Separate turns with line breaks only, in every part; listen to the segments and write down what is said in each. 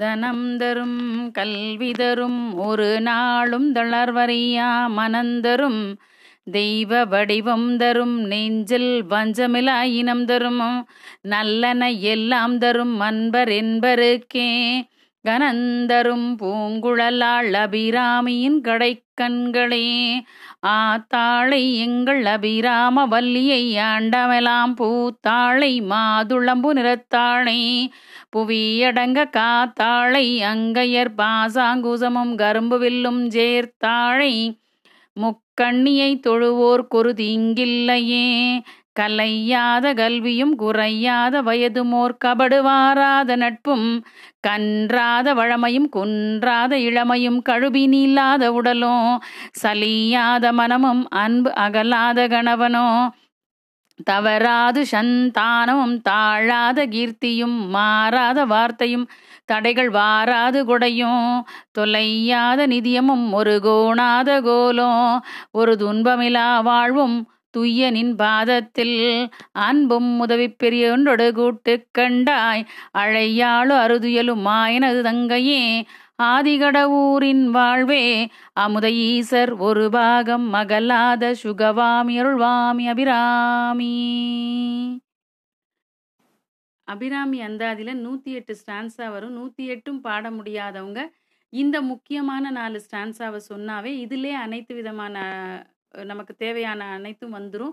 தனம் தரும் கல்வி தரும் ஒரு நாளும் தளர்வறியா மனந்தரும் தெய்வ வடிவம் தரும் நெஞ்சில் வஞ்சமிலா இனம் தரும் நல்லன எல்லாம் தரும் அன்பர் என்பருக்கே கனந்தரும் பூங்குழலாள் அபிராமியின் கடைக்கண்களே ஆத்தாளை எங்கள் அபிராம வல்லியை ஆண்டமெலாம் பூத்தாளை மாதுளம்பு நிறத்தாளை புவியடங்க காத்தாளை அங்கையர் பாசாங்குசமும் கரும்பு வில்லும் சேர்த்தாழை முக்கண்ணியை தொழுவோர் குருதிங்கில்லையே கலையாத கல்வியும் குறையாத வயதுமோர் கபடுவாராத நட்பும் கன்றாத வழமையும் குன்றாத இளமையும் கழுவி நீளாத உடலும் சலியாத மனமும் அன்பு அகலாத கணவனோ தவறாது சந்தானமும் தாழாத கீர்த்தியும் மாறாத வார்த்தையும் தடைகள் வாராது குடையும் தொலையாத நிதியமும் ஒரு கோணாத கோலும் ஒரு துன்பமிலா வாழ்வும் துய்யனின் பாதத்தில் அன்பும் உதவி பெரியொன்றொடு கூட்டு கண்டாய் அழையாளு அருதுயலுமாயனது தங்கையே ஆதிகடவூரின் வாழ்வே அமுத ஈசர் ஒரு பாகம் மகலாத சுகவாமி அருள்வாமி அபிராமி
அபிராமி அந்தாதியில் நூற்றி எட்டு ஸ்டான்ஸாக வரும் நூற்றி எட்டும் பாட முடியாதவங்க இந்த முக்கியமான நாலு ஸ்டான்ஸாவை சொன்னாவே இதிலே அனைத்து விதமான நமக்கு தேவையான அனைத்தும் வந்துடும்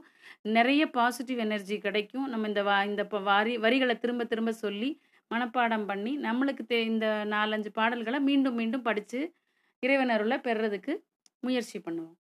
நிறைய பாசிட்டிவ் எனர்ஜி கிடைக்கும் நம்ம இந்த வா இந்த வரி வரிகளை திரும்ப திரும்ப சொல்லி மனப்பாடம் பண்ணி நம்மளுக்கு தே இந்த நாலஞ்சு பாடல்களை மீண்டும் மீண்டும் படித்து இறைவனருளை பெறுறதுக்கு முயற்சி பண்ணுவோம்